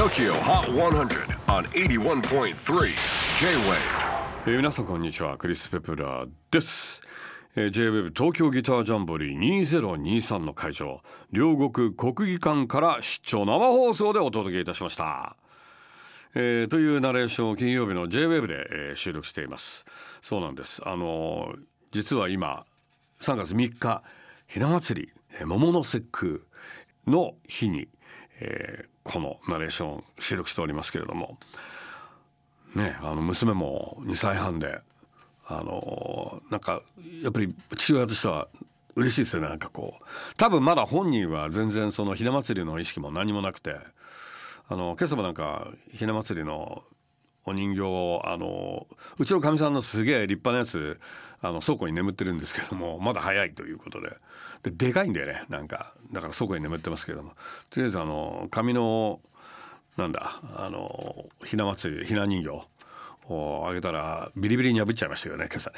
TOKYO HOT 100 on 81.3 J-WAVE. えー皆さんこんにちは。クリス・ペプラーです、えー J-WEB 東京ギタージャンボリー2023の会場。両国国技館から出張生放送でお届けいたしました、えーというナレーションを金曜日の J-WEB で、えー収録しています。そうなんです。あのー実は今3月3日ひな祭り桃の節句の日に、えーこのナレーションを収録しておりますけれども。ねあの娘も2歳半であのなんかやっぱり父親としては嬉しいですよね。なんかこう多分まだ本人は全然そのひな祭りの意識も何もなくてあの今朝もなんかひな祭りのお人形をあのうちのかみさんのすげえ立派なやつあの倉庫に眠ってるんですけどもまだ早いということで。ででかいんだよね。なんかだから倉庫に眠ってますけども。とりあえずあの紙のなんだあのひな祭りひな人形をあげたらビリビリに破っちゃいましたよね今朝ね。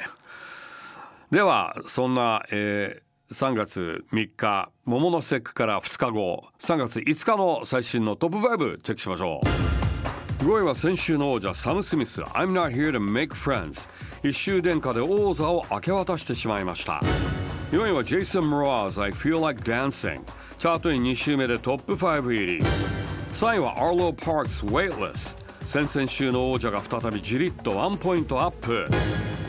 ではそんな、えー3月3日桃の節句から2日後3月5日の最新のトップ5チェックしましょう。5位は先週の王者サム・スミス。I'm not here to make friends. 一週天下で王座を明け渡してしまいました。4位は Jason Mraz。I feel like dancing. チャートに2週目でトップ5入り。3位は Arlo Parks Weightless 先々週の王者が再びじりっとワンポイントアップ。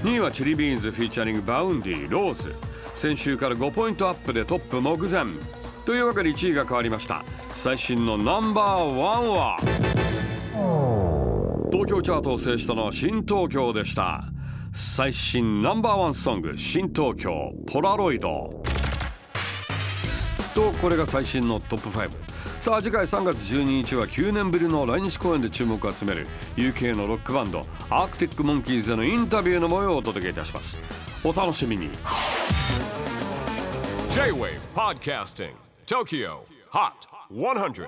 2位は Chilli Beans. featuring Vaundy rose。先週から5ポイントアップでトップ目前。というわけで1位が変わりました。最新のナンバーワンは？東京チャートを制したのは新東京でした。最新ナンバーワンソング新東京ポラロイド。とこれが最新のトップ5さあ次回3月12日は9年ぶりの来日公演で注目を集める UK のロックバンドアークティック・モンキーズへのインタビューの模様をお届けいたします。お楽しみに。J-WAVE PODCASTING TOKYO HOT 100